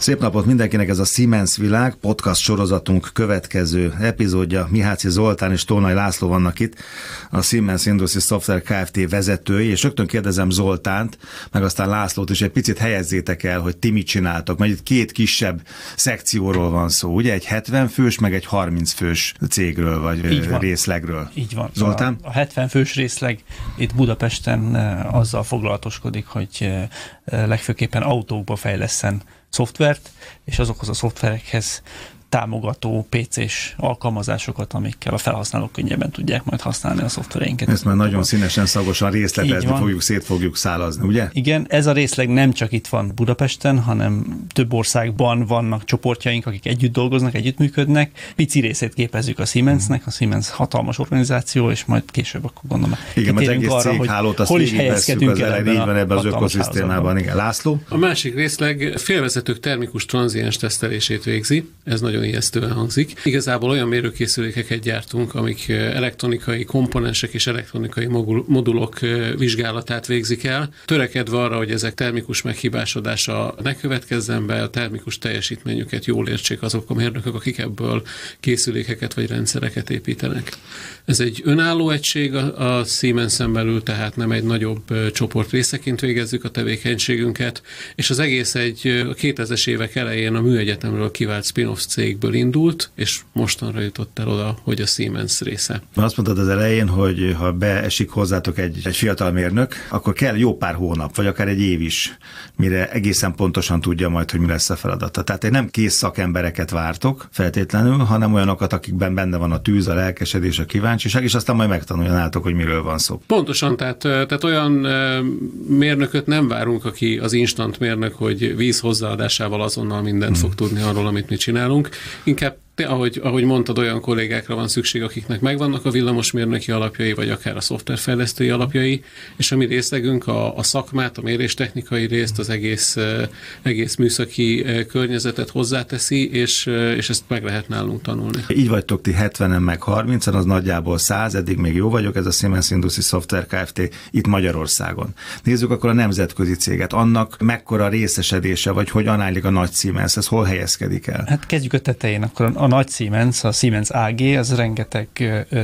Szép napot mindenkinek, ez a Siemens Világ podcast sorozatunk következő epizódja. Miháci Zoltán és Tónai László vannak itt, a Siemens Industry Software Kft. vezetői, és rögtön kérdezem Zoltánt, meg aztán Lászlót is, egy picit helyezzétek el, hogy ti mit csináltok, mert itt két kisebb szekcióról van szó, ugye? Egy 70 fős, meg egy 30 fős cégről, vagy Így van. részlegről. Így van. Zoltán? A, a 70 fős részleg itt Budapesten azzal foglalatoskodik, hogy legfőképpen autókba fejleszen szoftvert, és azokhoz a szoftverekhez támogató PC-s alkalmazásokat, amikkel a felhasználók könnyebben tudják majd használni a szoftvereinket. Ezt már nagyon színesen, szagosan részletezni fogjuk, szét fogjuk szálazni, ugye? Igen, ez a részleg nem csak itt van Budapesten, hanem több országban vannak csoportjaink, akik együtt dolgoznak, együttműködnek. Pici részét képezzük a Siemensnek, a Siemens hatalmas organizáció, és majd később akkor gondolom. Igen, az egész arra, céghálót, azt hol is helyezkedünk az elején, így van ebben az ökoszisztémában. Igen, László? A másik részleg félvezetők termikus tranziens tesztelését végzi. Ez nagyon nagyon ijesztően hangzik. Igazából olyan mérőkészülékeket gyártunk, amik elektronikai komponensek és elektronikai modulok vizsgálatát végzik el, törekedve arra, hogy ezek termikus meghibásodása ne következzen be, a termikus teljesítményüket jól értsék azok a mérnökök, akik ebből készülékeket vagy rendszereket építenek. Ez egy önálló egység a, a Siemens-en belül, tehát nem egy nagyobb csoport részeként végezzük a tevékenységünket, és az egész egy a 2000-es évek elején a műegyetemről kivált spin-off cégből indult, és mostanra jutott el oda, hogy a Siemens része. Azt mondtad az elején, hogy ha beesik hozzátok egy, egy fiatal mérnök, akkor kell jó pár hónap, vagy akár egy év is, mire egészen pontosan tudja majd, hogy mi lesz a feladata. Tehát egy nem kész szakembereket vártok feltétlenül, hanem olyanokat, akikben benne van a tűz, a lelkesedés, a kíváncsi kíváncsiság, és aztán majd megtanuljanátok, hogy miről van szó. Pontosan, tehát, tehát olyan mérnököt nem várunk, aki az instant mérnök, hogy víz hozzáadásával azonnal mindent hmm. fog tudni arról, amit mi csinálunk. Inkább ahogy, ahogy mondtad, olyan kollégákra van szükség, akiknek megvannak a villamosmérnöki alapjai, vagy akár a szoftverfejlesztői alapjai, és a mi részlegünk a, a szakmát, a méréstechnikai részt, az egész, egész műszaki környezetet hozzáteszi, és, és ezt meg lehet nálunk tanulni. Így vagytok ti 70-en meg 30-en, az nagyjából 100, eddig még jó vagyok, ez a Siemens Industry Software Kft. itt Magyarországon. Nézzük akkor a nemzetközi céget. Annak mekkora részesedése, vagy hogy állik a nagy Siemens, ez hol helyezkedik el? Hát kezdjük a tetején, akkor a nagy Siemens, a Siemens AG, az rengeteg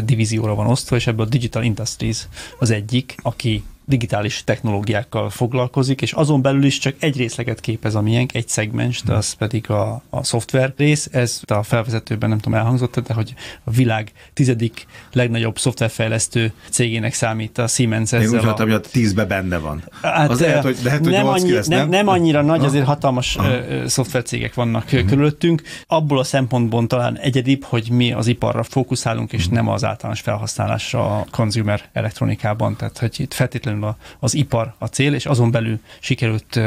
divízióra van osztva, és ebből a Digital Industries az egyik, aki digitális technológiákkal foglalkozik, és azon belül is csak egy részleget képez a miénk, egy szegmens, de az pedig a, a szoftver rész. Ez a felvezetőben nem tudom elhangzott, de hogy a világ tizedik legnagyobb szoftverfejlesztő cégének számít a Siemens ezzel. Én úgy hallottam, hogy a tízbe benne van. Hát, az lehet, hogy, lehet, hogy nem, annyi, lesz, nem? nem annyira nagy, azért hatalmas uh, szoftvercégek vannak uh-huh. körülöttünk. Abból a szempontból talán egyedibb, hogy mi az iparra fókuszálunk, és uh-huh. nem az általános felhasználásra a consumer elektronikában. Tehát, hogy itt feltétlenül feltétlenül az ipar a cél, és azon belül sikerült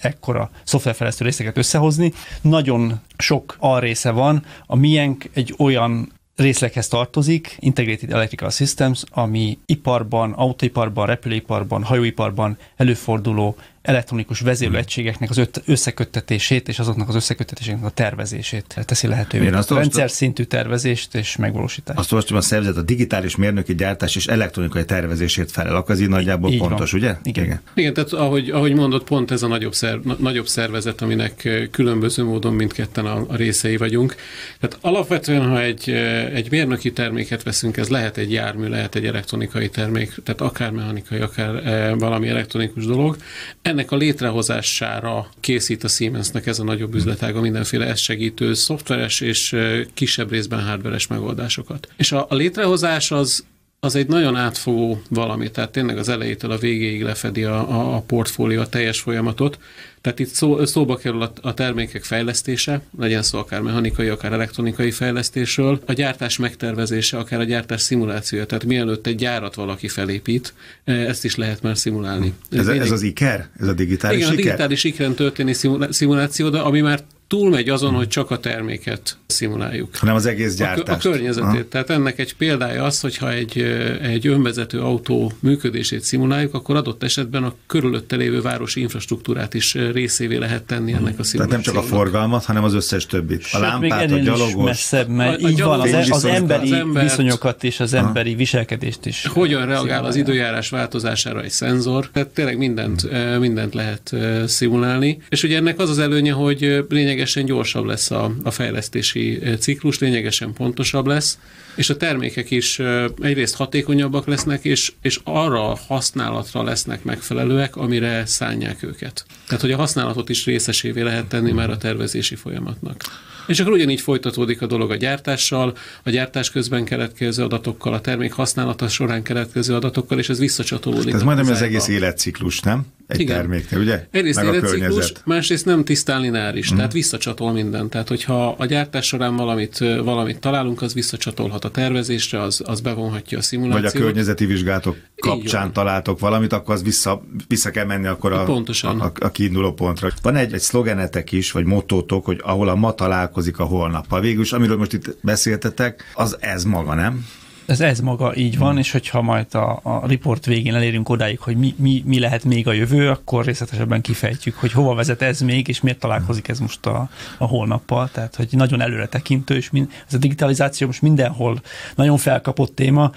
ekkora szoftverfejlesztő részeket összehozni. Nagyon sok alrésze van, a miénk egy olyan részleghez tartozik, Integrated Electrical Systems, ami iparban, autóiparban, repülőiparban, hajóiparban előforduló elektronikus vezérlőegységeknek az összeköttetését és azoknak az összeköttetéseknek a tervezését teszi lehetővé. a rendszer szintű tervezést és megvalósítást. Azt olvastam, a szervezet a digitális mérnöki gyártás és elektronikai tervezését felel. Akkor így nagyjából így pontos, van. ugye? Igen. Igen. Igen, tehát ahogy, ahogy mondott, pont ez a nagyobb, szer, nagyobb szervezet, aminek különböző módon mindketten a, a részei vagyunk. Tehát alapvetően, ha egy, egy mérnöki terméket veszünk, ez lehet egy jármű, lehet egy elektronikai termék, tehát akár mechanikai, akár valami elektronikus dolog ennek a létrehozására készít a Siemensnek ez a nagyobb üzletága mindenféle ezt segítő szoftveres és kisebb részben hardveres megoldásokat. És a, a létrehozás az az egy nagyon átfogó valami, tehát tényleg az elejétől a végéig lefedi a, a, a portfólió, a teljes folyamatot, tehát itt szó, szóba kerül a, a termékek fejlesztése, legyen szó akár mechanikai, akár elektronikai fejlesztésről, a gyártás megtervezése, akár a gyártás szimulációja, tehát mielőtt egy gyárat valaki felépít, e, ezt is lehet már szimulálni. Ez, ez, ez az IKER? Ez a digitális Igen, IKER? a digitális IKER-en történő szimuláció, de ami már túlmegy azon, hogy csak a terméket szimuláljuk. Hanem az egész gyártást. A, a környezetét. Aha. Tehát ennek egy példája az, hogyha egy, egy önvezető autó működését szimuláljuk, akkor adott esetben a körülötte lévő városi infrastruktúrát is részévé lehet tenni ennek a szimulációnak. Tehát nem csak a forgalmat, hanem az összes többit. A lámpát, a gyalogos. messzebb, mert a, a így van, az, az, az emberi az embert, viszonyokat és az emberi Aha. viselkedést is. Hogyan reagál az időjárás változására egy szenzor? Tehát tényleg mindent, hmm. mindent lehet szimulálni. És ugye ennek az az előnye, hogy lényegesen gyorsabb lesz a, a fejlesztési ciklus, lényegesen pontosabb lesz, és a termékek is egyrészt hatékonyabbak lesznek, és, és arra a használatra lesznek megfelelőek, amire szállják őket. Tehát, hogy a használatot is részesévé lehet tenni már a tervezési folyamatnak. És akkor ugyanígy folytatódik a dolog a gyártással, a gyártás közben keletkező adatokkal, a termék használata során keletkező adatokkal, és ez visszacsatolódik. Ez majdnem az egész életciklus, nem? Egy Igen. terméknél, ugye? Egyrészt Meg életciklus, másrészt nem tisztán lineáris, mm. tehát visszacsatol minden. Tehát, hogyha a gyártás során valamit, valamit találunk, az visszacsatolhat a tervezésre, az, az bevonhatja a szimulációt. Vagy a környezeti vizsgálatok kapcsán találtok valamit, akkor az vissza, vissza kell menni akkor a, Pontosan. a, a kiinduló pontra. Van egy, egy szlogenetek is, vagy motótok, hogy ahol a ma találkozik a holnappal. Végülis, amiről most itt beszéltetek, az ez maga, nem? Ez, ez maga így van, hmm. és hogyha majd a, a report végén elérünk odáig, hogy mi, mi, mi lehet még a jövő, akkor részletesebben kifejtjük, hogy hova vezet ez még, és miért találkozik ez most a, a holnappal. Tehát, hogy nagyon előre tekintő, és min, ez a digitalizáció most mindenhol nagyon felkapott téma.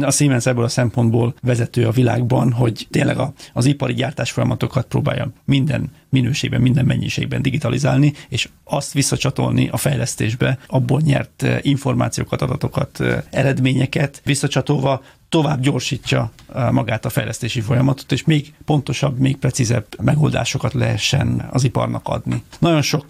A Siemens ebből a szempontból vezető a világban, hogy tényleg a, az ipari gyártás folyamatokat próbálja minden minőségben, minden mennyiségben digitalizálni, és azt visszacsatolni a fejlesztésbe, abból nyert eh, információkat, adatokat, eh, eredményeket. Visszacsatolva tovább gyorsítja magát a fejlesztési folyamatot, és még pontosabb, még precízebb megoldásokat lehessen az iparnak adni. Nagyon sok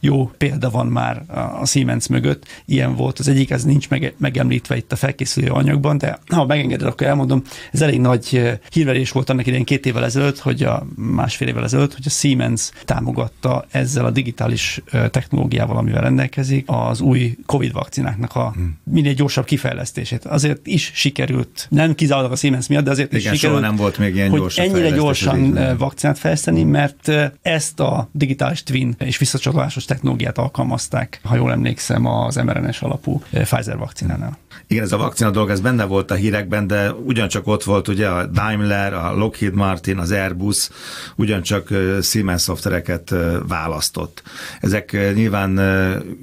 jó példa van már a Siemens mögött, ilyen volt, az egyik, ez nincs meg, megemlítve itt a felkészülő anyagban, de ha megengeded, akkor elmondom, ez elég nagy hírverés volt annak idején két évvel ezelőtt, hogy a másfél évvel ezelőtt, hogy a Siemens támogatta ezzel a digitális technológiával, amivel rendelkezik, az új COVID vakcináknak a hmm. minél gyorsabb kifejlesztését. Azért is sikerült nem kizárólag a Siemens miatt, de azért Igen, is sikerült, soha nem volt még ilyen gyors ennyire gyorsan vakcinát fejleszteni, mert ezt a digitális twin és visszacsatolásos technológiát alkalmazták, ha jól emlékszem, az mRNS alapú Pfizer vakcinánál. Igen, ez a vakcina dolog, ez benne volt a hírekben, de ugyancsak ott volt ugye a Daimler, a Lockheed Martin, az Airbus, ugyancsak Siemens szoftvereket választott. Ezek nyilván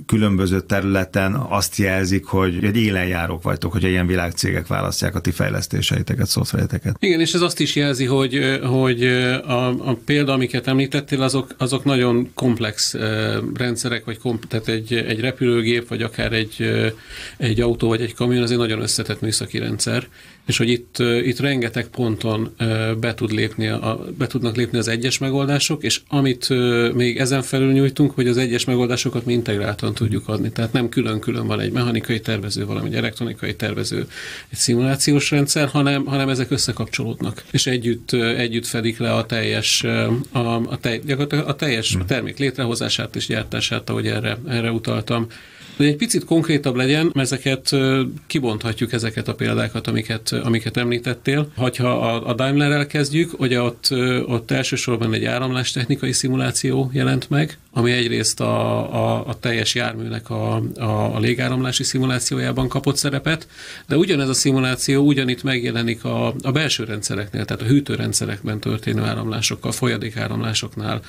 különböző területen azt jelzik, hogy egy élenjárók vagytok, hogy ilyen világcégek választják a ti fejlesztéseiteket, szoftvereteket. Igen, és ez azt is jelzi, hogy, hogy a, a példa, amiket említettél, azok, azok nagyon komplex rendszerek, vagy komp, tehát egy, egy repülőgép, vagy akár egy, egy autó, vagy egy kamion, az egy nagyon összetett műszaki rendszer, és hogy itt, itt rengeteg ponton be, tud lépni a, be tudnak lépni az egyes megoldások, és amit még ezen felül nyújtunk, hogy az egyes megoldásokat mi integráltan tudjuk adni. Tehát nem külön-külön van egy mechanikai tervező, valami egy elektronikai tervező, egy szimulációs rendszer, hanem, hanem ezek összekapcsolódnak, és együtt, együtt fedik le a teljes, a, a, tej, a teljes hmm. termék létrehozását és gyártását, ahogy erre, erre utaltam. Hogy egy picit konkrétabb legyen, ezeket kibonthatjuk ezeket a példákat, amiket, amiket említettél. Ha a, a Daimler-rel kezdjük, ugye ott, ott elsősorban egy áramlástechnikai szimuláció jelent meg, ami egyrészt a, a, a teljes járműnek a, a, a légáramlási szimulációjában kapott szerepet, de ugyanez a szimuláció ugyanitt megjelenik a, a belső rendszereknél, tehát a hűtőrendszerekben történő áramlásokkal, folyadékáramlásoknál,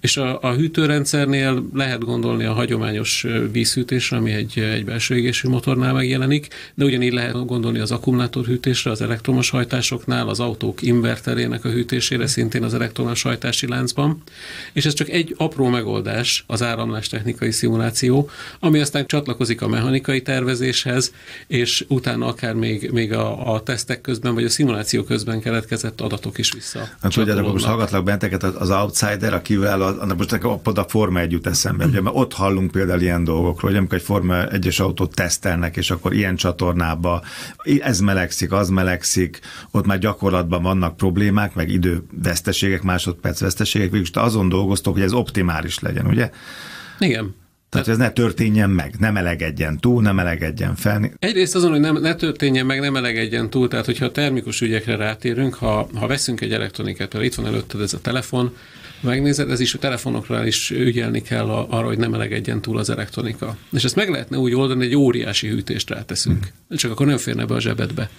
és a, a hűtőrendszernél lehet gondolni a hagyományos vízhűtésre, ami egy, egy belső égésű motornál megjelenik, de ugyanígy lehet gondolni az akkumulátorhűtésre, az elektromos hajtásoknál, az autók inverterének a hűtésére, szintén az elektromos hajtási láncban. És ez csak egy apró megoldás, az áramlás technikai szimuláció, ami aztán csatlakozik a mechanikai tervezéshez, és utána akár még, még a, a tesztek közben, vagy a szimuláció közben keletkezett adatok is vissza. Hát tudjátok, most hallgatlak benteket az outsider, akivel annak most nekem a Forma 1 jut eszembe, ugye, mert ott hallunk például ilyen dolgokról, hogy amikor egy Forma 1-es autót tesztelnek, és akkor ilyen csatornába ez melegszik, az melegszik, ott már gyakorlatban vannak problémák, meg időveszteségek, másodperc veszteségek, végül azon dolgoztok, hogy ez optimális legyen, ugye? Igen. Tehát, hogy ez ne történjen meg, nem elegedjen túl, nem elegedjen fel. Egyrészt azon, hogy nem, ne történjen meg, nem elegedjen túl, tehát hogyha a termikus ügyekre rátérünk, ha, ha veszünk egy elektronikát, például itt van előtted ez a telefon, megnézed, ez is a telefonokra is ügyelni kell arra, hogy nem elegedjen túl az elektronika. És ezt meg lehetne úgy oldani, egy óriási hűtést ráteszünk. Hmm. Csak akkor nem férne be a zsebedbe.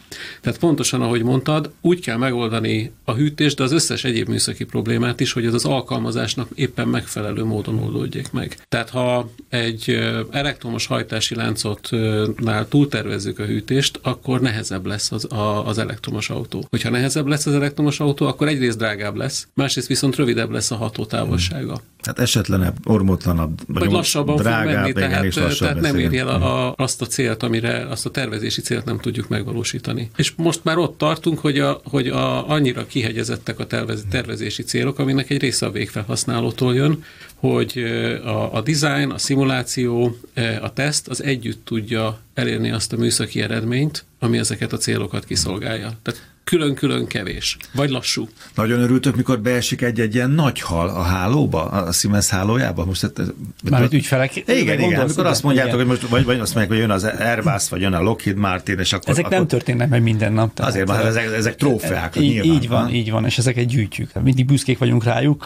Tehát pontosan, ahogy mondtad, úgy kell megoldani a hűtést, de az összes egyéb műszaki problémát is, hogy ez az alkalmazásnak éppen megfelelő módon oldódjék meg. Tehát ha egy elektromos hajtási láncotnál túltervezzük a hűtést, akkor nehezebb lesz az, a, az elektromos autó. Hogyha nehezebb lesz az elektromos autó, akkor egyrészt drágább lesz, másrészt viszont rövidebb lesz a hatótávolsága. Hát esetlenebb, ormotlanabb, vagy, vagy lassabban drágább, fog menni, tehát, és tehát nem érje el a, a, azt a célt, amire, azt a tervezési célt nem tudjuk megvalósítani. És most már ott tartunk, hogy, a, hogy a, annyira kihegyezettek a tervez, tervezési célok, aminek egy része a végfelhasználótól jön, hogy a, a design, a szimuláció, a teszt az együtt tudja elérni azt a műszaki eredményt, ami ezeket a célokat kiszolgálja. Tehát külön-külön kevés, vagy lassú. Nagyon örültök, mikor beesik egy-egy ilyen nagy hal a hálóba, a Siemens hálójába. Most, hát, Mármint ügyfelek. Igen, igen, amikor azt mondjátok, igen. hogy most vagy, vagy azt mondják, hogy jön az Airbus, vagy jön a Lockheed Martin, és akkor... Ezek akkor... nem történnek meg minden nap. Tehát azért, mert ezek, ezek trófeák. Így, nyilván, így van, ha? így van, és ezeket gyűjtjük. Mindig büszkék vagyunk rájuk.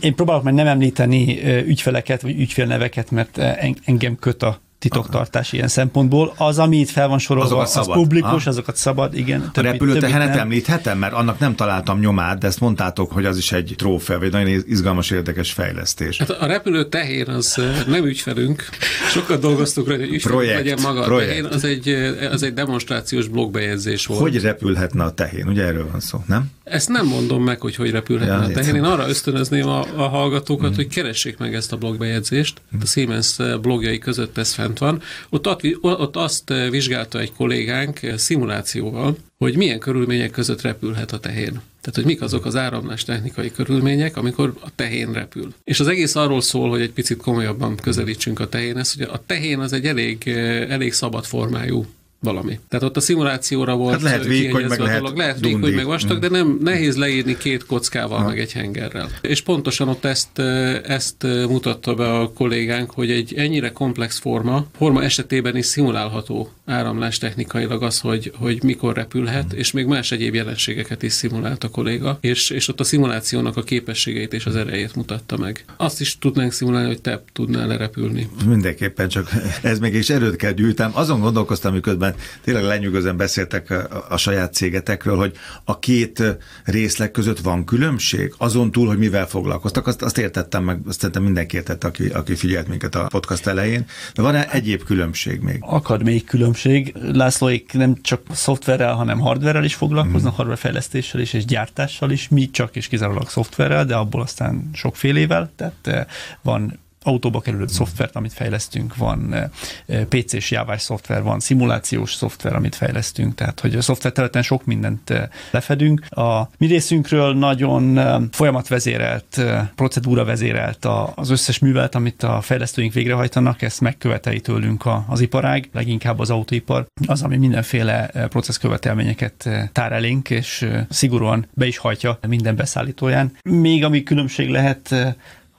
Én próbálok meg nem említeni ügyfeleket, vagy ügyfélneveket, mert engem köt a titoktartás ilyen szempontból. Az, ami itt fel van sorolva, az szabad. publikus, ha? azokat szabad, igen. Többi, a repülőtehenet említhetem, mert annak nem találtam nyomát, de ezt mondtátok, hogy az is egy trófea, vagy nagyon izgalmas, érdekes fejlesztés. Hát a repülőtehén az nem ügyfelünk, sokat dolgoztuk rá, hogy projekt, legyen maga projekt. a tehén, az egy, az egy demonstrációs blogbejegyzés volt. Hogy repülhetne a tehén? Ugye erről van szó, nem? Ezt nem mondom meg, hogy hogy repülhetne ja, a tehén. Én arra ösztönözném a, a hallgatókat, mm. hogy keressék meg ezt a blogbejegyzést. Mm. A Siemens blogjai között ez fent van. Ott, ott azt vizsgálta egy kollégánk szimulációval, hogy milyen körülmények között repülhet a tehén. Tehát, hogy mik azok az áramlás technikai körülmények, amikor a tehén repül. És az egész arról szól, hogy egy picit komolyabban közelítsünk a tehénhez, hogy a tehén az egy elég, elég szabad formájú valami. Tehát ott a szimulációra volt hát lehet vékony, meg lehet, dolog. lehet vékony, meg vastag, de nem nehéz leírni két kockával, ha. meg egy hengerrel. És pontosan ott ezt, ezt mutatta be a kollégánk, hogy egy ennyire komplex forma, forma esetében is szimulálható áramlás technikailag az, hogy, hogy mikor repülhet, mm. és még más egyéb jelenségeket is szimulált a kolléga, és, és ott a szimulációnak a képességeit és az erejét mutatta meg. Azt is tudnánk szimulálni, hogy te tudnál lerepülni. Mindenképpen, csak ez még is erőt kell gyűjtem. Azon gondolkoztam, miközben tényleg lenyűgözően beszéltek a, a saját cégetekről, hogy a két részleg között van különbség, azon túl, hogy mivel foglalkoztak, azt, azt értettem meg, azt szerintem mindenki értette, aki, aki figyelt minket a podcast elején, de van-e egyéb különbség még? Akad még különbség. Lászlóik nem csak szoftverrel, hanem hardverrel is foglalkoznak, mm. hardware fejlesztéssel is, és gyártással is, mi csak és kizárólag szoftverrel, de abból aztán sokfélével, tehát eh, van autóba kerülő szoftvert, amit fejlesztünk, van eh, eh, PC-s jávás szoftver, van szimulációs szoftver, amit fejlesztünk, tehát hogy a szoftver területen sok mindent eh, lefedünk. A mi részünkről nagyon folyamatvezérelt, procedúra vezérelt az összes művelet, amit a fejlesztőink végrehajtanak, ezt megköveteli tőlünk az iparág, leginkább az autóipar, az, ami mindenféle processzkövetelményeket tár elénk, és szigorúan be is hajtja minden beszállítóján. Még ami különbség lehet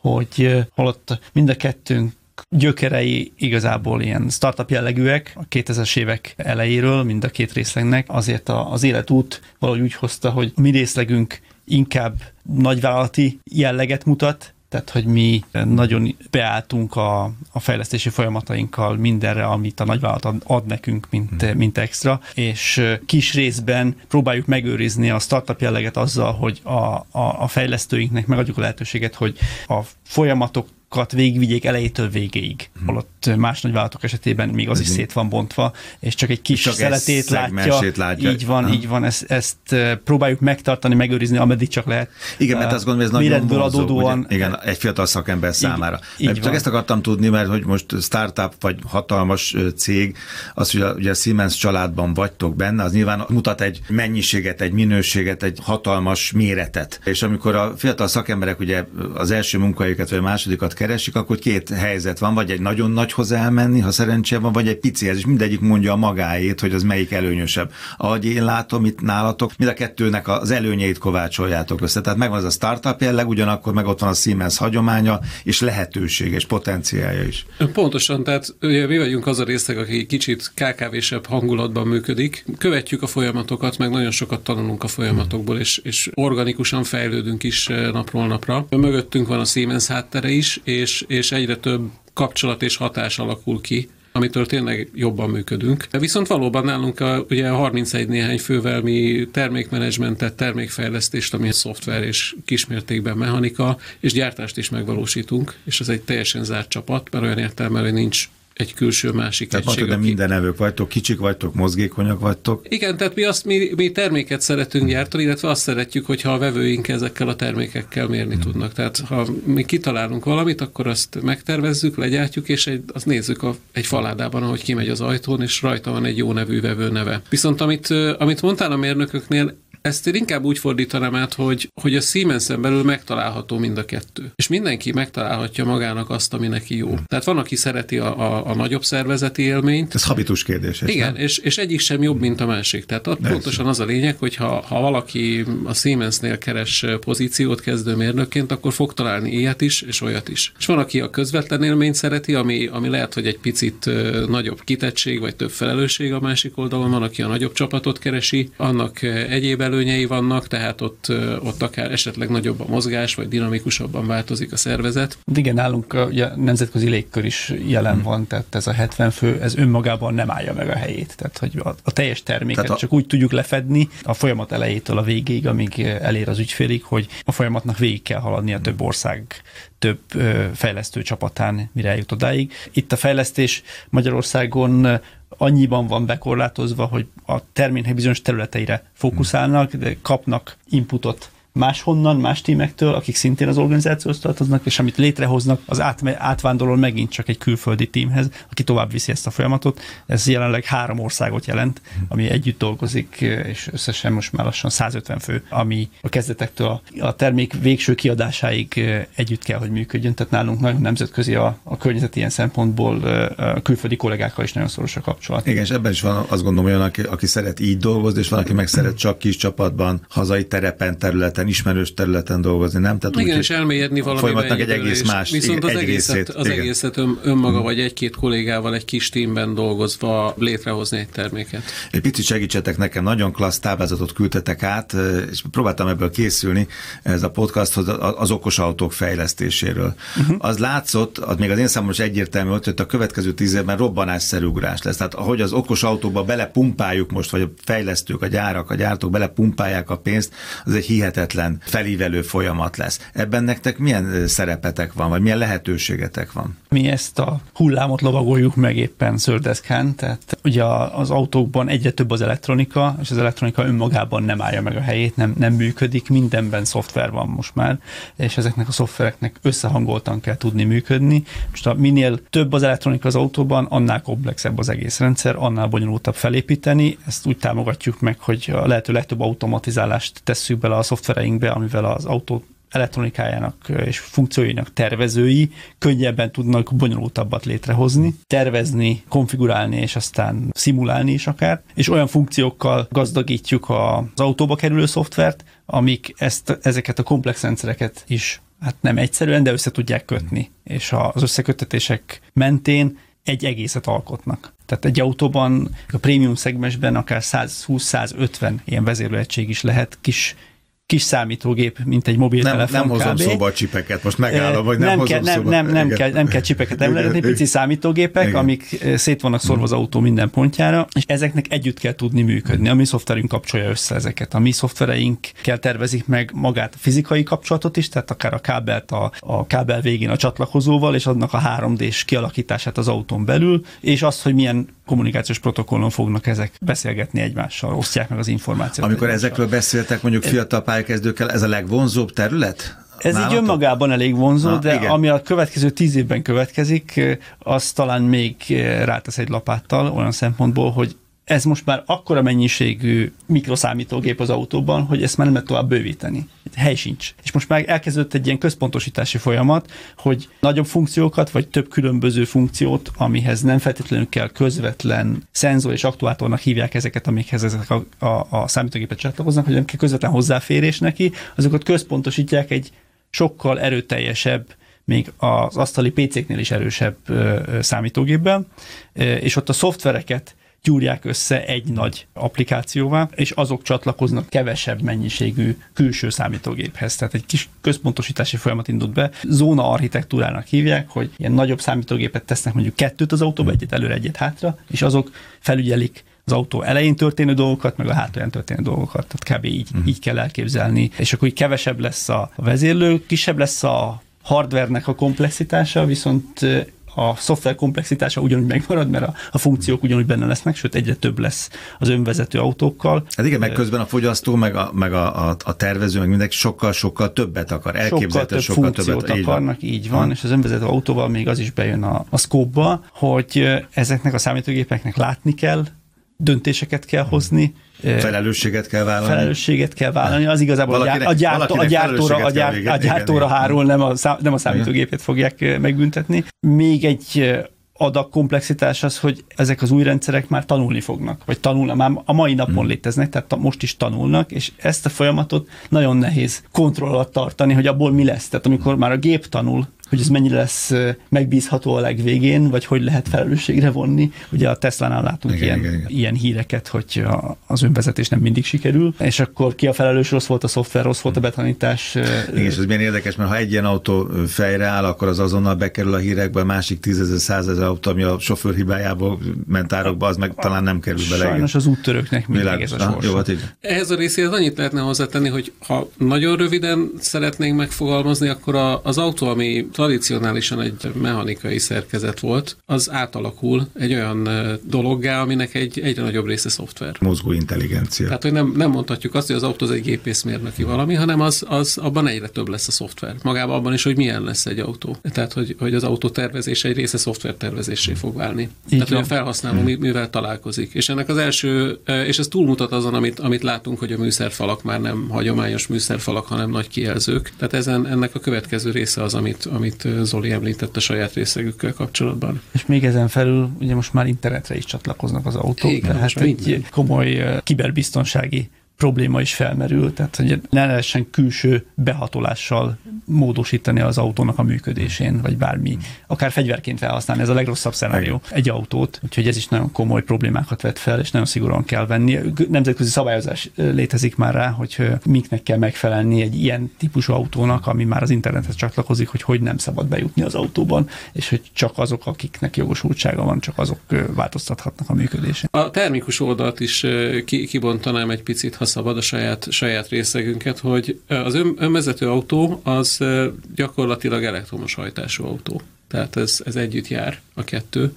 hogy holott mind a kettőnk gyökerei igazából ilyen startup jellegűek, a 2000-es évek elejéről, mind a két részlegnek, azért az életút valahogy úgy hozta, hogy a mi részlegünk inkább nagyvállalati jelleget mutat, tehát hogy mi nagyon beálltunk a, a fejlesztési folyamatainkkal mindenre, amit a nagyvállalat ad, ad nekünk, mint, hmm. mint extra, és kis részben próbáljuk megőrizni a startup jelleget azzal, hogy a, a, a fejlesztőinknek megadjuk a lehetőséget, hogy a folyamatok végigvigyék elejétől végéig. Hmm. Holott más nagyvállalatok esetében még az is szét van bontva, és csak egy kis csak szeletét látja. látja. Így van, ha. így van. Ezt, ezt próbáljuk megtartani, megőrizni, ameddig csak lehet. Igen, mert azt gondolom, hogy ez nagyon vonzó, adódóan, ugye, igen, egy fiatal szakember számára. Így, így csak van. ezt akartam tudni, mert hogy most startup vagy hatalmas cég, az, hogy a, ugye a Siemens családban vagytok benne, az nyilván mutat egy mennyiséget, egy minőséget, egy hatalmas méretet. És amikor a fiatal szakemberek ugye az első munkajukat vagy a másodikat keresik, akkor két helyzet van, vagy egy nagyon nagyhoz elmenni, ha szerencse van, vagy egy picihez, és mindegyik mondja a magáét, hogy az melyik előnyösebb. Ahogy én látom itt nálatok, mind a kettőnek az előnyeit kovácsoljátok össze. Tehát megvan az a startup jelleg, ugyanakkor meg ott van a Siemens hagyománya, és lehetőség, és potenciálja is. Pontosan, tehát ugye mi vagyunk az a részleg, aki kicsit KKV-sebb hangulatban működik. Követjük a folyamatokat, meg nagyon sokat tanulunk a folyamatokból, és, és organikusan fejlődünk is eh, napról napra. Mögöttünk van a Siemens háttere is, és, és egyre több kapcsolat és hatás alakul ki amitől tényleg jobban működünk. Viszont valóban nálunk a, ugye a 31 néhány fővel mi termékmenedzsmentet, termékfejlesztést, ami szoftver és kismértékben mechanika, és gyártást is megvalósítunk, és ez egy teljesen zárt csapat, mert olyan értelme, hogy nincs egy külső másik tehát egység. Tehát minden nevők vagytok, kicsik vagytok, mozgékonyak vagytok. Igen, tehát mi, azt, mi, mi terméket szeretünk gyártani, illetve azt szeretjük, hogyha a vevőink ezekkel a termékekkel mérni hmm. tudnak. Tehát ha mi kitalálunk valamit, akkor azt megtervezzük, legyártjuk, és egy, azt nézzük a, egy faládában, ahogy kimegy az ajtón, és rajta van egy jó nevű vevő neve. Viszont amit, amit mondtál a mérnököknél, ezt én inkább úgy fordítanám át, hogy, hogy a Siemens-en belül megtalálható mind a kettő. És mindenki megtalálhatja magának azt, ami neki jó. Tehát van, aki szereti a, a, a nagyobb szervezeti élményt. Ez habitus kérdés. Igen, és, és egyik sem jobb, mint a másik. Tehát ott pontosan az a lényeg, hogy ha, ha valaki a Siemensnél keres pozíciót kezdőmérnökként, akkor fog találni ilyet is, és olyat is. És van, aki a közvetlen élményt szereti, ami, ami lehet, hogy egy picit nagyobb kitettség, vagy több felelősség a másik oldalon, van, aki a nagyobb csapatot keresi, annak egyéb előnyei vannak, tehát ott, ott akár esetleg nagyobb a mozgás, vagy dinamikusabban változik a szervezet. Igen, nálunk ugye, nemzetközi légkör is jelen hmm. van, tehát ez a 70 fő, ez önmagában nem állja meg a helyét. Tehát, hogy a, a teljes terméket tehát a... csak úgy tudjuk lefedni a folyamat elejétől a végéig, amíg elér az ügyfélig, hogy a folyamatnak végig kell haladni a több ország több fejlesztő csapatán, mire eljut odáig. Itt a fejlesztés Magyarországon annyiban van bekorlátozva, hogy a termének bizonyos területeire fókuszálnak, de kapnak inputot máshonnan, más tímektől, akik szintén az organizációhoz tartoznak, és amit létrehoznak, az át, átvándorol megint csak egy külföldi tímhez, aki tovább viszi ezt a folyamatot. Ez jelenleg három országot jelent, ami együtt dolgozik, és összesen most már lassan 150 fő, ami a kezdetektől a, a termék végső kiadásáig együtt kell, hogy működjön. Tehát nálunk nagyon nemzetközi a, a környezet ilyen szempontból, a külföldi kollégákkal is nagyon szoros a kapcsolat. Igen, és ebben is van azt gondolom olyan, aki, aki szeret így dolgozni, és van, aki meg szeret csak kis csapatban, hazai terepen, területen területen, ismerős területen dolgozni, nem? Tehát Igen, úgy, és elmélyedni valami. egy egész más Viszont az, egy egészet, részét, az egészet ön, önmaga hmm. vagy egy-két kollégával egy kis tímben dolgozva létrehozni egy terméket. Egy picit segítsetek nekem, nagyon klassz táblázatot küldtetek át, és próbáltam ebből készülni ez a podcasthoz az okos autók fejlesztéséről. Uh-huh. Az látszott, az még az én számomra is egyértelmű volt, hogy a következő tíz évben robbanásszerű ugrás lesz. Tehát ahogy az okos autókba belepumpáljuk most, vagy a fejlesztők, a gyárak, a gyártók belepumpálják a pénzt, az egy hihetetlen hihetetlen felívelő folyamat lesz. Ebben nektek milyen szerepetek van, vagy milyen lehetőségetek van? Mi ezt a hullámot lovagoljuk meg éppen szördeszkán, tehát ugye az autókban egyre több az elektronika, és az elektronika önmagában nem állja meg a helyét, nem, nem működik, mindenben szoftver van most már, és ezeknek a szoftvereknek összehangoltan kell tudni működni. Most a minél több az elektronika az autóban, annál komplexebb az egész rendszer, annál bonyolultabb felépíteni. Ezt úgy támogatjuk meg, hogy a lehető legtöbb automatizálást tesszük bele a szoftver rendszereinkbe, amivel az autó elektronikájának és funkcióinak tervezői könnyebben tudnak bonyolultabbat létrehozni, tervezni, konfigurálni és aztán szimulálni is akár, és olyan funkciókkal gazdagítjuk az autóba kerülő szoftvert, amik ezt, ezeket a komplex rendszereket is hát nem egyszerűen, de össze tudják kötni, és az összekötetések mentén egy egészet alkotnak. Tehát egy autóban, a prémium szegmensben akár 120-150 ilyen vezérlőegység is lehet, kis kis számítógép, mint egy mobiltelefon. Nem, nem hozom szóba a csipeket, most megállom, vagy nem, nem hozom kell, szóba. Nem, nem, nem, kell, nem kell csipeket emlegetni, pici számítógépek, Igen. amik szét vannak szorva az autó minden pontjára, és ezeknek együtt kell tudni működni. A mi szoftverünk kapcsolja össze ezeket. A mi kell tervezik meg magát a fizikai kapcsolatot is, tehát akár a kábelt a, a kábel végén a csatlakozóval, és annak a 3D-s kialakítását az autón belül, és azt, hogy milyen kommunikációs protokollon fognak ezek beszélgetni egymással, osztják meg az információt. Amikor egymással. ezekről beszéltek mondjuk fiatal pályakezdőkkel, ez a legvonzóbb terület? Ez Nálatok? így önmagában elég vonzó, Na, de igen. ami a következő tíz évben következik, az talán még rátesz egy lapáttal olyan szempontból, hogy ez most már akkora mennyiségű mikroszámítógép az autóban, hogy ezt már nem lehet tovább bővíteni. Hely sincs. És most már elkezdődött egy ilyen központosítási folyamat, hogy nagyobb funkciókat, vagy több különböző funkciót, amihez nem feltétlenül kell közvetlen szenzor és aktuátornak hívják ezeket, amikhez ezek a, a, a számítógépet csatlakoznak, hogy nem kell közvetlen hozzáférés neki, azokat központosítják egy sokkal erőteljesebb még az asztali PC-knél is erősebb számítógépben, és ott a szoftvereket gyúrják össze egy nagy applikációvá, és azok csatlakoznak kevesebb mennyiségű külső számítógéphez. Tehát egy kis központosítási folyamat indult be. Zóna architektúrának hívják, hogy ilyen nagyobb számítógépet tesznek mondjuk kettőt az autóba, egyet előre, egyet hátra, és azok felügyelik az autó elején történő dolgokat, meg a hátulján történő dolgokat. Tehát kb. így, uh-huh. így kell elképzelni. És akkor így kevesebb lesz a vezérlő, kisebb lesz a hardvernek a komplexitása, viszont a szoftver komplexitása ugyanúgy megmarad, mert a, a funkciók ugyanúgy benne lesznek, sőt egyre több lesz az önvezető autókkal. Hát igen, meg közben a fogyasztó, meg a, meg a, a, a tervező, meg mindenki sokkal-sokkal többet akar, elképzelhetően sokkal, több sokkal többet. akarnak, így van, így van, és az önvezető autóval még az is bejön a, a szkópba, hogy ezeknek a számítógépeknek látni kell, döntéseket kell hozni, Felelősséget kell vállalni. Felelősséget kell vállalni. Az igazából valakinek, a, gyártó, a gyártóra, a, gyár, a gyártóra hárul, nem a, szám, nem a számítógépet fogják megbüntetni. Még egy adag komplexitás az, hogy ezek az új rendszerek már tanulni fognak, vagy tanulnak, már a mai napon hmm. léteznek, tehát most is tanulnak, és ezt a folyamatot nagyon nehéz kontroll alatt tartani, hogy abból mi lesz. Tehát amikor már a gép tanul, hogy ez mennyire lesz megbízható a legvégén, vagy hogy lehet felelősségre vonni. Ugye a Tesla-nál látunk igen, ilyen, igen, igen. ilyen híreket, hogy az önvezetés nem mindig sikerül, és akkor ki a felelős, rossz volt a szoftver, rossz volt a betanítás. Igen, és ez milyen érdekes, mert ha egy ilyen autó fejre áll, akkor az azonnal bekerül a hírekbe, a másik tízezer, százezer autó, ami a sofőr hibájából ment árokba, az meg talán nem kerül bele. Sajnos az úttörőknek mindig Világos. ez a sors. Jó, hát így. Ehhez a részéhez annyit lehetne hozzátenni, hogy ha nagyon röviden szeretnénk megfogalmazni, akkor a, az autó, ami tradicionálisan egy mechanikai szerkezet volt, az átalakul egy olyan dologgá, aminek egy egyre nagyobb része szoftver. Mozgó intelligencia. Tehát, hogy nem, nem mondhatjuk azt, hogy az autó az egy gépészmérnöki valami, hanem az, az abban egyre több lesz a szoftver. Magában abban is, hogy milyen lesz egy autó. Tehát, hogy, hogy az autó tervezése egy része szoftver tervezésé fog válni. Így Tehát, van. hogy a felhasználó hmm. mivel találkozik. És ennek az első, és ez túlmutat azon, amit, amit látunk, hogy a műszerfalak már nem hagyományos műszerfalak, hanem nagy kijelzők. Tehát ezen, ennek a következő része az, amit, amit Zoli említett a saját részegükkel kapcsolatban. És még ezen felül ugye most már internetre is csatlakoznak az autók, Igen, tehát egy komoly kiberbiztonsági probléma is felmerül, tehát hogy ne lehessen külső behatolással módosítani az autónak a működésén, vagy bármi, akár fegyverként felhasználni, ez a legrosszabb szenárió egy autót, úgyhogy ez is nagyon komoly problémákat vet fel, és nagyon szigorúan kell venni. Nemzetközi szabályozás létezik már rá, hogy miknek kell megfelelni egy ilyen típusú autónak, ami már az internethez csatlakozik, hogy hogy nem szabad bejutni az autóban, és hogy csak azok, akiknek jogosultsága van, csak azok változtathatnak a működésén. A termikus oldalt is kibontanám egy picit, ha szabad a saját, saját részegünket, hogy az ön, önvezető autó az gyakorlatilag elektromos hajtású autó. Tehát ez, ez együtt jár a kettő.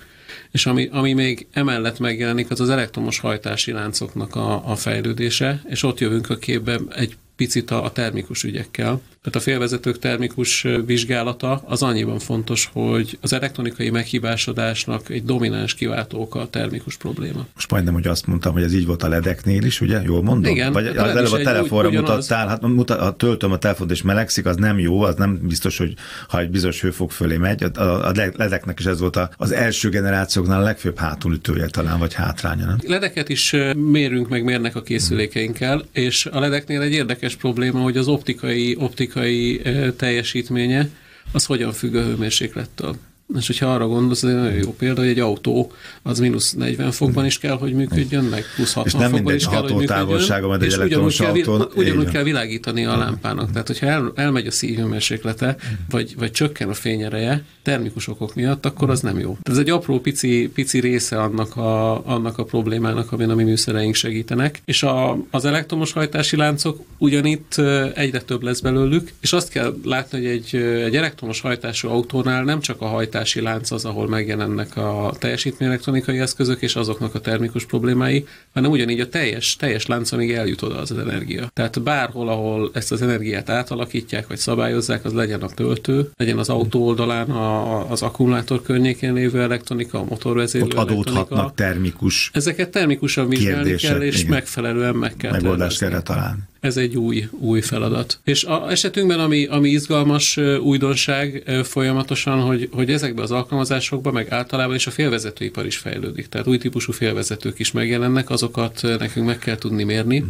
És ami, ami még emellett megjelenik, az az elektromos hajtási láncoknak a, a fejlődése, és ott jövünk a képbe egy picit a, a termikus ügyekkel. Tehát a félvezetők termikus vizsgálata az annyiban fontos, hogy az elektronikai meghibásodásnak egy domináns kiváltó oka a termikus probléma. Most majdnem, hogy azt mondtam, hogy ez így volt a ledeknél is, ugye? Jól mondom? Igen. Vagy az előbb a telefonra mutattál, hát mutat, ha töltöm a telefont és melegszik, az nem jó, az nem biztos, hogy ha egy bizonyos hőfok fölé megy. A, a ledeknek is ez volt az első generációknál a legfőbb hátulütője talán, vagy hátránya, nem? Ledeket is mérünk, meg mérnek a készülékeinkkel, és a ledeknél egy érdekes probléma, hogy az optikai, optikai fizikai teljesítménye, az hogyan függ a hőmérséklettől. És hogyha arra gondolsz, ez egy nagyon jó példa, hogy egy autó az mínusz 40 fokban is kell, hogy működjön, meg plusz 60 és fokban is kell, hogy működjön. És ugyanúgy kell, ugyanúgy kell világítani a lámpának. Tehát, hogyha el, elmegy a szívhőmérséklete, vagy, vagy csökken a fényereje termikus okok miatt, akkor az nem jó. Tehát ez egy apró pici, pici része annak a, annak a problémának, amin a mi műszereink segítenek. És a, az elektromos hajtási láncok ugyanitt egyre több lesz belőlük, és azt kell látni, hogy egy, egy elektromos hajtású autónál nem csak a hajtás szállítási lánc az, ahol megjelennek a teljesítményelektronikai eszközök és azoknak a termikus problémái, hanem ugyanígy a teljes, teljes lánc, amíg eljut oda az energia. Tehát bárhol, ahol ezt az energiát átalakítják, vagy szabályozzák, az legyen a töltő, legyen az autó oldalán a, az akkumulátor környékén lévő elektronika, a motorvezérlő Ott adódhatnak termikus Ezeket termikusan vizsgálni kérdések, kell, és igen. megfelelően meg kell megoldást kell találni. Ez egy új, új feladat. És a esetünkben, ami, ami izgalmas újdonság folyamatosan, hogy, hogy ezekbe az alkalmazásokba, meg általában is a félvezetőipar is fejlődik. Tehát új típusú félvezetők is megjelennek, azokat nekünk meg kell tudni mérni.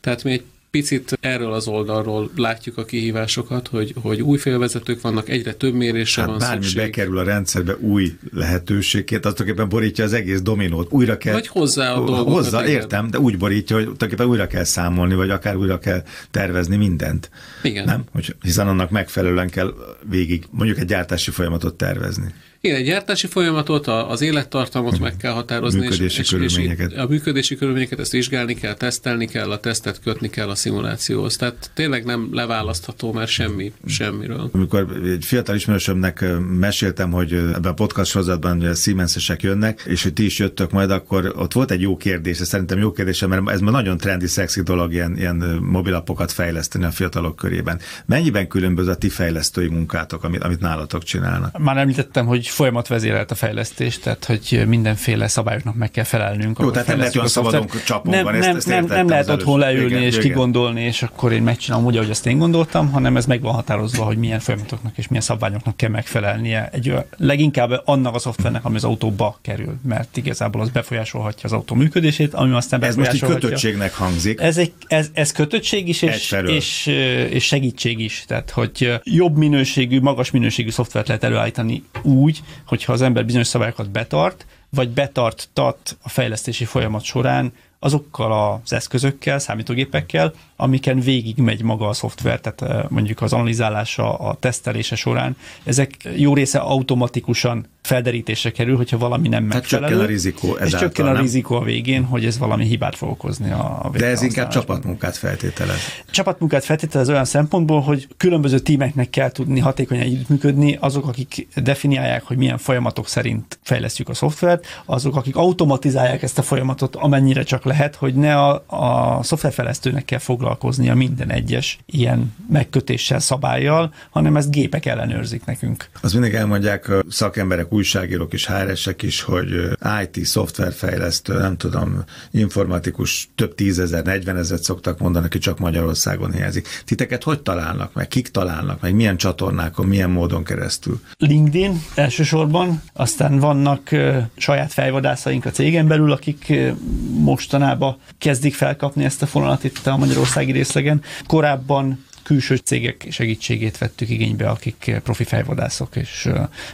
Tehát mi egy picit erről az oldalról látjuk a kihívásokat, hogy, hogy új félvezetők vannak, egyre több mérésre Hát van bármi szükség. bekerül a rendszerbe új lehetőségként, az tulajdonképpen borítja az egész dominót. Újra kell... Vagy hozzá a dolgokat, Hozzá, igen. értem, de úgy borítja, hogy tulajdonképpen újra kell számolni, vagy akár újra kell tervezni mindent. Igen. Nem? Hogy, hiszen annak megfelelően kell végig mondjuk egy gyártási folyamatot tervezni. Igen, egy gyártási folyamatot, a- az élettartamot meg kell határozni. Működési körülményeket. a működési körülményeket ezt vizsgálni kell, tesztelni kell, a tesztet kötni kell a szimulációhoz. Tehát tényleg nem leválasztható már semmi, semmiről. Amikor egy fiatal ismerősömnek meséltem, hogy ebben a podcast sorozatban Siemensesek jönnek, és hogy ti is jöttök majd, akkor ott volt egy jó kérdés, ez szerintem jó kérdés, mert ez már nagyon trendi, szexi dolog ilyen, ilyen mobilapokat fejleszteni a fiatalok körében. Mennyiben különböző a ti fejlesztői munkátok, amit, amit nálatok csinálnak? Már említettem, hogy folyamat vezérelt a fejlesztés, tehát hogy mindenféle szabályoknak meg kell felelnünk. Jó, tehát nem lehet olyan szabadon csapon nem, van, ezt- nem, ezt nem, nem lehet otthon leülni Igen, és igen. kigondolni, és akkor én megcsinálom úgy, ahogy azt én gondoltam, hanem ez meg van határozva, hogy milyen folyamatoknak és milyen szabványoknak kell megfelelnie. Egy leginkább annak a szoftvernek, ami az autóba kerül, mert igazából az befolyásolhatja az autó működését, ami aztán Ez most egy kötöttségnek hangzik. Ez, egy, ez, ez kötöttség is, és, és, és segítség is. Tehát, hogy jobb minőségű, magas minőségű szoftvert lehet előállítani úgy, hogyha az ember bizonyos szabályokat betart, vagy betartat a fejlesztési folyamat során azokkal az eszközökkel, számítógépekkel, amiken végig megy maga a szoftver, tehát mondjuk az analizálása, a tesztelése során. Ezek jó része automatikusan felderítésre kerül, hogyha valami nem Tehát megfelelő. csökken a rizikó És ezáltal, csökken a nem? rizikó a végén, hogy ez valami hibát fog okozni a a De ez inkább csapatmunkát feltételez. Csapatmunkát feltételez olyan szempontból, hogy különböző tímeknek kell tudni hatékonyan együttműködni, azok, akik definiálják, hogy milyen folyamatok szerint fejlesztjük a szoftvert, azok, akik automatizálják ezt a folyamatot, amennyire csak lehet, hogy ne a, a szoftverfejlesztőnek kell foglalkoznia minden egyes ilyen megkötéssel, szabályjal, hanem ezt gépek ellenőrzik nekünk. Az mindig elmondják szakemberek, újságírók és HR-esek is, hogy IT szoftverfejlesztő, nem tudom, informatikus több tízezer, negyvenezet szoktak mondani, aki csak Magyarországon hiányzik. Titeket hogy találnak meg? Kik találnak meg? Milyen csatornákon, milyen módon keresztül? LinkedIn elsősorban, aztán vannak saját fejvadászaink a cégen belül, akik mostanában kezdik felkapni ezt a fonalat itt a magyarországi részlegen. Korábban külső cégek segítségét vettük igénybe, akik profi fejvadászok, és,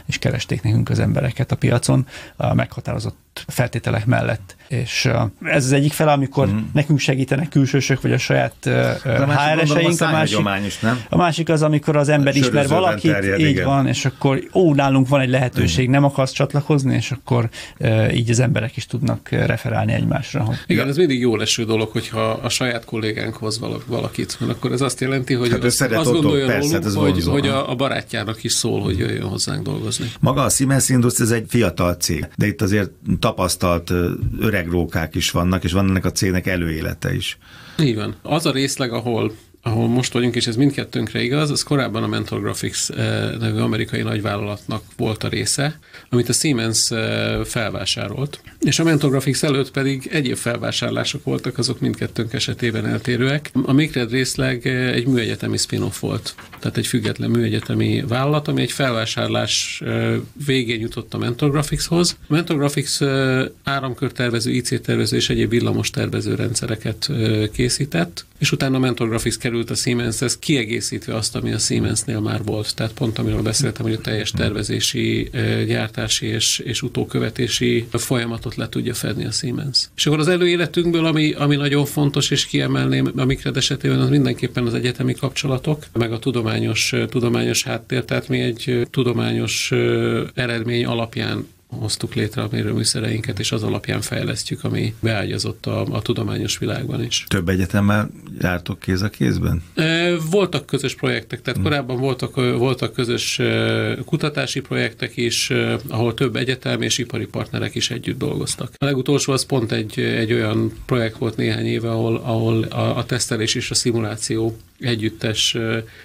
és keresték nekünk az embereket a piacon a meghatározott feltételek mellett. És ez az egyik fele, amikor mm. nekünk segítenek külsősök, vagy a saját. De a a HR-eseink, a másik, szájhagyomány is, nem? a másik az, amikor az ember ismer valakit, terjed, így igen. van, és akkor ó, nálunk van egy lehetőség, nem akarsz csatlakozni, és akkor e, így az emberek is tudnak referálni egymásra. Hogy Igen, ez mindig jó leső dolog, hogyha a saját kollégánkhoz vala- valakit, mert akkor ez azt jelenti, hogy Hát azt, azt gondolja persze, rólunk, hát ez hogy, vonzó, hogy a, a barátjának is szól, hogy jöjjön hozzánk dolgozni. Maga a Siemens Industries ez egy fiatal cég, de itt azért tapasztalt öreg rókák is vannak, és van ennek a cégnek előélete is. Így van. Az a részleg, ahol ahol most vagyunk, és ez mindkettőnkre igaz, az korábban a Mentor Graphics eh, nevű amerikai nagyvállalatnak volt a része, amit a Siemens eh, felvásárolt. És a Mentor Graphics előtt pedig egyéb felvásárlások voltak, azok mindkettőnk esetében eltérőek. A Mikred részleg eh, egy műegyetemi spin-off volt, tehát egy független műegyetemi vállalat, ami egy felvásárlás végén jutott a Mentor Graphicshoz. A Mentor Graphics áramkörtervező, IC tervező és egyéb villamos tervező rendszereket készített, és utána a Mentor Graphics került a Siemenshez, kiegészítve azt, ami a Siemensnél már volt. Tehát pont amiről beszéltem, hogy a teljes tervezési, gyártási és, és utókövetési folyamatot le tudja fedni a Siemens. És akkor az előéletünkből, ami, ami nagyon fontos, és kiemelném a Mikred esetében, az mindenképpen az egyetemi kapcsolatok, meg a tudományos, tudományos háttér, tehát mi egy tudományos eredmény alapján hoztuk létre a mérőműszereinket, és az alapján fejlesztjük, ami beágyazott a, a tudományos világban is. Több egyetemmel jártok kéz a kézben? Voltak közös projektek, tehát hmm. korábban voltak, voltak közös kutatási projektek is, ahol több egyetem és ipari partnerek is együtt dolgoztak. A legutolsó az pont egy, egy olyan projekt volt néhány éve, ahol, ahol a, a tesztelés és a szimuláció együttes,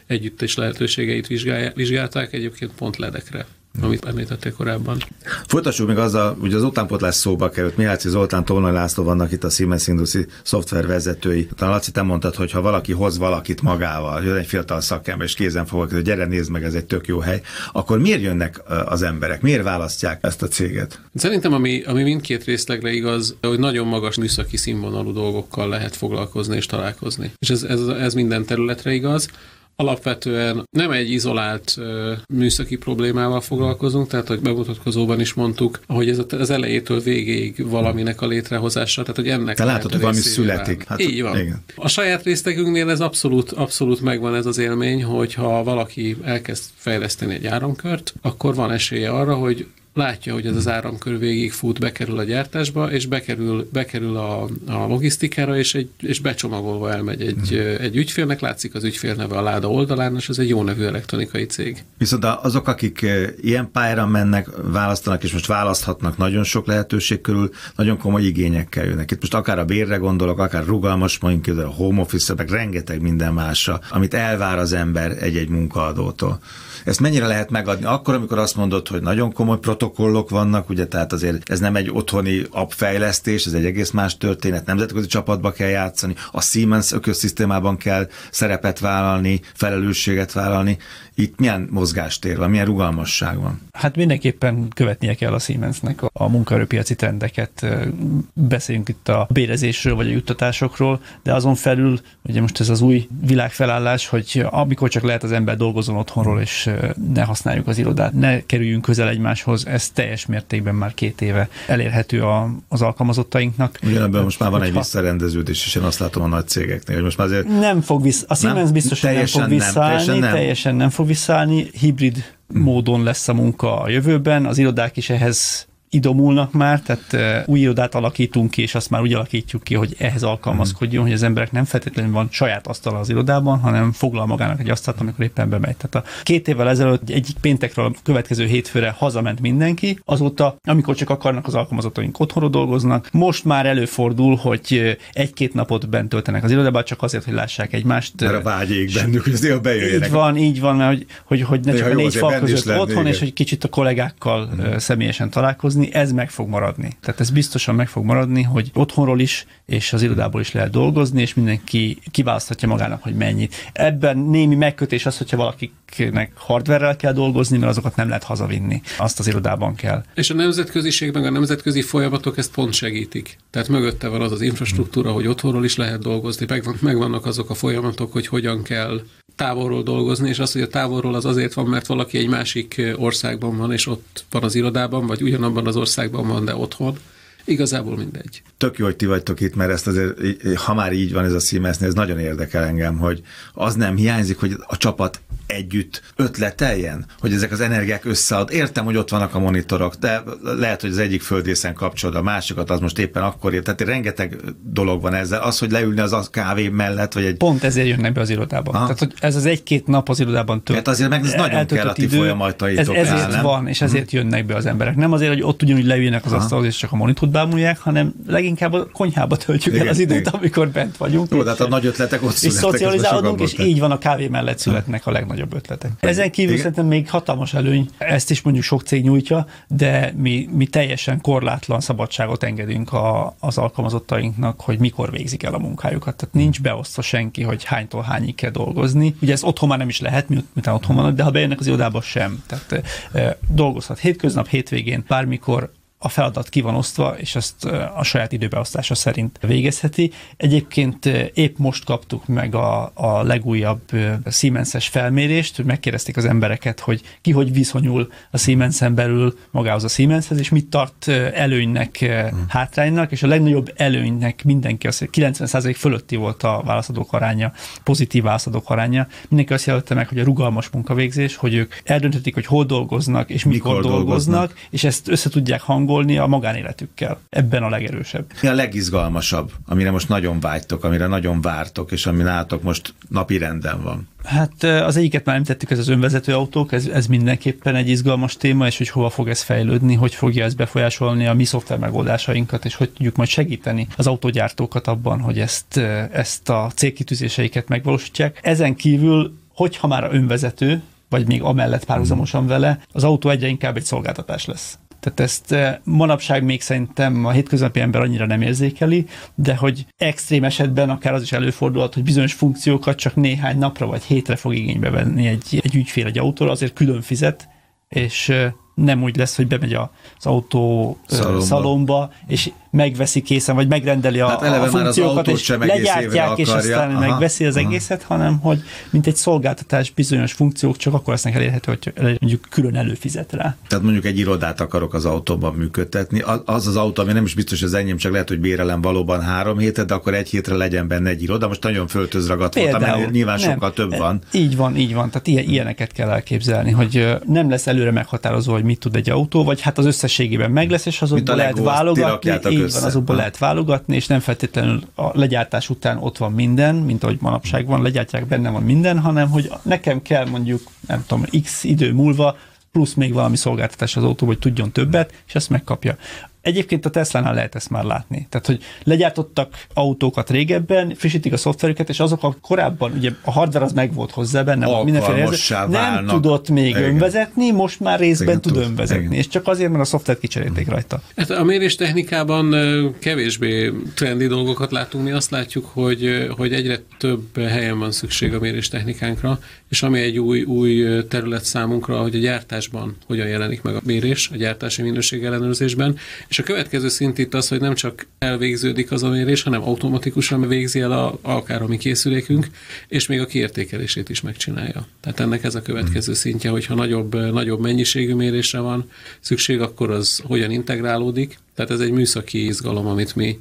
együttes lehetőségeit vizsgálták, egyébként pont ledekre amit említettél korábban. Folytassuk még azzal, hogy az utánpotlás szóba került. Mihály Zoltán, Tolnai László vannak itt a Siemens szoftver vezetői. Talán Laci, te mondtad, hogy ha valaki hoz valakit magával, jön egy fiatal szakember, és kézen fogok, hogy gyere, nézd meg, ez egy tök jó hely, akkor miért jönnek az emberek? Miért választják ezt a céget? Szerintem, ami, ami mindkét részlegre igaz, hogy nagyon magas műszaki színvonalú dolgokkal lehet foglalkozni és találkozni. És ez, ez, ez minden területre igaz alapvetően nem egy izolált műszaki problémával foglalkozunk, tehát hogy bemutatkozóban is mondtuk, hogy ez az elejétől végéig valaminek a létrehozása, tehát hogy ennek Te látod, hogy valami születik. Hát, Így van. Igen. A saját részlegünknél ez abszolút, abszolút megvan ez az élmény, hogy ha valaki elkezd fejleszteni egy áramkört, akkor van esélye arra, hogy látja, hogy ez az áramkör végig fut, bekerül a gyártásba, és bekerül, bekerül a, a logisztikára, és, egy, és becsomagolva elmegy egy, mm. egy ügyfélnek, látszik az ügyfél neve a láda oldalán, és ez egy jó nevű elektronikai cég. Viszont azok, akik ilyen pályára mennek, választanak, és most választhatnak nagyon sok lehetőség körül, nagyon komoly igényekkel jönnek. Itt most akár a bérre gondolok, akár rugalmas, mondjuk a home office meg rengeteg minden másra, amit elvár az ember egy-egy munkaadótól. Ezt mennyire lehet megadni? Akkor, amikor azt mondod, hogy nagyon komoly protokollok vannak, ugye, tehát azért ez nem egy otthoni appfejlesztés, ez egy egész más történet, nemzetközi csapatba kell játszani, a Siemens ökoszisztémában kell szerepet vállalni, felelősséget vállalni. Itt milyen mozgástér van, milyen rugalmasság van? Hát mindenképpen követnie kell a Siemensnek a munkaerőpiaci trendeket. Beszéljünk itt a bérezésről vagy a juttatásokról, de azon felül ugye most ez az új világfelállás, hogy amikor csak lehet az ember dolgozon otthonról, és ne használjuk az irodát, ne kerüljünk közel egymáshoz, ez teljes mértékben már két éve elérhető a, az alkalmazottainknak. Ugyanebben most már van egy visszarendeződés, és én azt látom a nagy cégeknél, hogy most már azért... Nem fog vissza, a Siemens biztos, hogy nem fog visszaállni, nem, teljesen nem. teljesen nem fog visszaállni, hibrid hmm. módon lesz a munka a jövőben, az irodák is ehhez idomulnak már, tehát új irodát alakítunk ki, és azt már úgy alakítjuk ki, hogy ehhez alkalmazkodjon, hogy az emberek nem feltétlenül van saját asztala az irodában, hanem foglal magának egy asztalt, amikor éppen bemegy. Tehát a két évvel ezelőtt egyik péntekről a következő hétfőre hazament mindenki, azóta, amikor csak akarnak az alkalmazottaink otthonról dolgoznak, most már előfordul, hogy egy-két napot bent töltenek az irodában, csak azért, hogy lássák egymást. Mert a vágy ég bennük, hogy azért bejöjjenek. Így van, így van, mert hogy, hogy, hogy ne csak a négy fal között otthon, és hogy kicsit a kollégákkal hmm. személyesen találkozni, maradni, ez meg fog maradni. Tehát ez biztosan meg fog maradni, hogy otthonról is és az irodából is lehet dolgozni, és mindenki kiválaszthatja magának, hogy mennyit. Ebben némi megkötés az, hogyha valakinek hardverrel kell dolgozni, mert azokat nem lehet hazavinni. Azt az irodában kell. És a nemzetköziség, meg a nemzetközi folyamatok ezt pont segítik. Tehát mögötte van az az infrastruktúra, hogy otthonról is lehet dolgozni, megvan, megvannak azok a folyamatok, hogy hogyan kell távolról dolgozni, és az, hogy a távolról az azért van, mert valaki egy másik országban van, és ott van az irodában, vagy ugyanabban az országban van, de otthon. Igazából mindegy. Tök jó, hogy ti vagytok itt, mert ezt azért, ha már így van ez a Siemensnél, ez nagyon érdekel engem, hogy az nem hiányzik, hogy a csapat együtt ötleteljen, hogy ezek az energiák összead. Értem, hogy ott vannak a monitorok, de lehet, hogy az egyik földészen kapcsolod a másikat, az most éppen akkor ért. Tehát rengeteg dolog van ezzel. Az, hogy leülni az a kávé mellett, vagy egy... Pont ezért jönnek be az irodában. Ha? Tehát, hogy ez az egy-két nap az irodában tölt. Hát azért meg ez nagyon kell a ti folyamataitok. Ez, ezért el, van, és ezért hm. jönnek be az emberek. Nem azért, hogy ott ugyanúgy leüljenek az asztalhoz, és csak a monitort bámulják, hanem leginkább a konyhába töltjük igen, el az időt, igen. amikor bent vagyunk. Jó, hát a nagy ötletek ott És szocializálódunk, és így van a kávé mellett születnek a legnagyobb ötletek. Ezen kívül igen. szerintem még hatalmas előny, ezt is mondjuk sok cég nyújtja, de mi, mi teljesen korlátlan szabadságot engedünk a, az alkalmazottainknak, hogy mikor végzik el a munkájukat. Tehát nincs beosztva senki, hogy hánytól hányig kell dolgozni. Ugye ez otthon már nem is lehet, miután otthon vannak, de ha bejönnek az irodába sem. Tehát dolgozhat hétköznap, hétvégén, bármikor a feladat ki van osztva, és ezt a saját időbeosztása szerint végezheti. Egyébként épp most kaptuk meg a, a legújabb Siemens-es felmérést, hogy megkérdezték az embereket, hogy ki hogy viszonyul a Siemens-en belül magához a Siemenshez, és mit tart előnynek, hmm. hátránynak, és a legnagyobb előnynek mindenki, az 90% fölötti volt a válaszadók aránya, pozitív válaszadók aránya. Mindenki azt jelölte meg, hogy a rugalmas munkavégzés, hogy ők eldönthetik, hogy hol dolgoznak, és mikor, mikor dolgoznak, dolgoznak, és ezt össze tudják hangolni a magánéletükkel. Ebben a legerősebb. Mi a legizgalmasabb, amire most nagyon vágytok, amire nagyon vártok, és ami nálatok most napi renden van? Hát az egyiket már említettük, ez az önvezető autók, ez, ez mindenképpen egy izgalmas téma, és hogy hova fog ez fejlődni, hogy fogja ez befolyásolni a mi szoftver megoldásainkat, és hogy tudjuk majd segíteni az autógyártókat abban, hogy ezt, ezt a célkitűzéseiket megvalósítják. Ezen kívül, hogyha már önvezető, vagy még amellett párhuzamosan vele, az autó egyre inkább egy szolgáltatás lesz. Tehát ezt eh, manapság még szerintem a hétköznapi ember annyira nem érzékeli, de hogy extrém esetben akár az is előfordulhat, hogy bizonyos funkciókat csak néhány napra vagy hétre fog igénybe venni egy, egy ügyfél egy autóra, azért külön fizet, és eh, nem úgy lesz, hogy bemegy az autó szalomba, szalomba és megveszi készen, vagy megrendeli a, hát a funkciókat, és legyártják, és aztán aha, megveszi az aha. egészet, hanem hogy mint egy szolgáltatás bizonyos funkciók csak akkor lesznek elérhető, hogy mondjuk külön előfizet rá. Tehát mondjuk egy irodát akarok az autóban működtetni. Az az autó, ami nem is biztos, hogy az enyém, csak lehet, hogy bérelem valóban három hétet, de akkor egy hétre legyen benne egy iroda. Most nagyon föltözragadt voltam, nyilván nem, sokkal több van. Így van, így van. Tehát ilyen, ilyeneket kell elképzelni, hogy nem lesz előre meghatározó, hogy mit tud egy autó, vagy hát az összességében meg lesz, és azokból lehet válogatni így van, azokból lehet válogatni, és nem feltétlenül a legyártás után ott van minden, mint ahogy manapság van, legyártják, benne van minden, hanem hogy nekem kell mondjuk, nem tudom, x idő múlva plusz még valami szolgáltatás az autó, hogy tudjon többet, és ezt megkapja. Egyébként a Tesla-nál lehet ezt már látni. Tehát, hogy legyártottak autókat régebben, frissítik a szoftverüket, és azok a korábban, ugye a hardware az meg volt hozzá benne, mindenféle érzet, nem tudott még igen. önvezetni, most már részben igen, tud önvezetni, igen. és csak azért, mert a szoftvert kicserélték rajta. Hát a méréstechnikában kevésbé trendi dolgokat látunk, mi azt látjuk, hogy, hogy egyre több helyen van szükség a méréstechnikánkra, és ami egy új, új terület számunkra, hogy a gyártásban hogyan jelenik meg a mérés, a gyártási minőség ellenőrzésben, és a következő szint itt az, hogy nem csak elvégződik az a mérés, hanem automatikusan végzi el a, akár a mi készülékünk, és még a kiértékelését is megcsinálja. Tehát ennek ez a következő hmm. szintje, hogyha nagyobb, nagyobb mennyiségű mérésre van szükség, akkor az hogyan integrálódik. Tehát ez egy műszaki izgalom, amit mi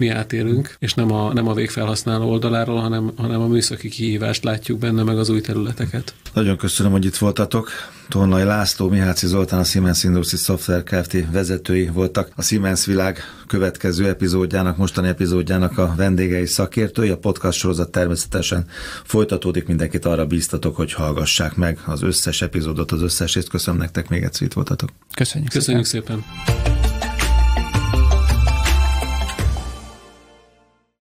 mi átélünk, és nem a, nem a végfelhasználó oldaláról, hanem, hanem a műszaki kihívást látjuk benne, meg az új területeket. Nagyon köszönöm, hogy itt voltatok. Tolnai László, Miháci Zoltán, a Siemens Industries Software Kft. vezetői voltak. A Siemens Világ következő epizódjának, mostani epizódjának a vendégei szakértői. A podcast sorozat természetesen folytatódik. Mindenkit arra bíztatok, hogy hallgassák meg az összes epizódot, az összes részt. Köszönöm nektek, még egyszer itt voltatok. Köszönjük, Köszönjük szépen. szépen.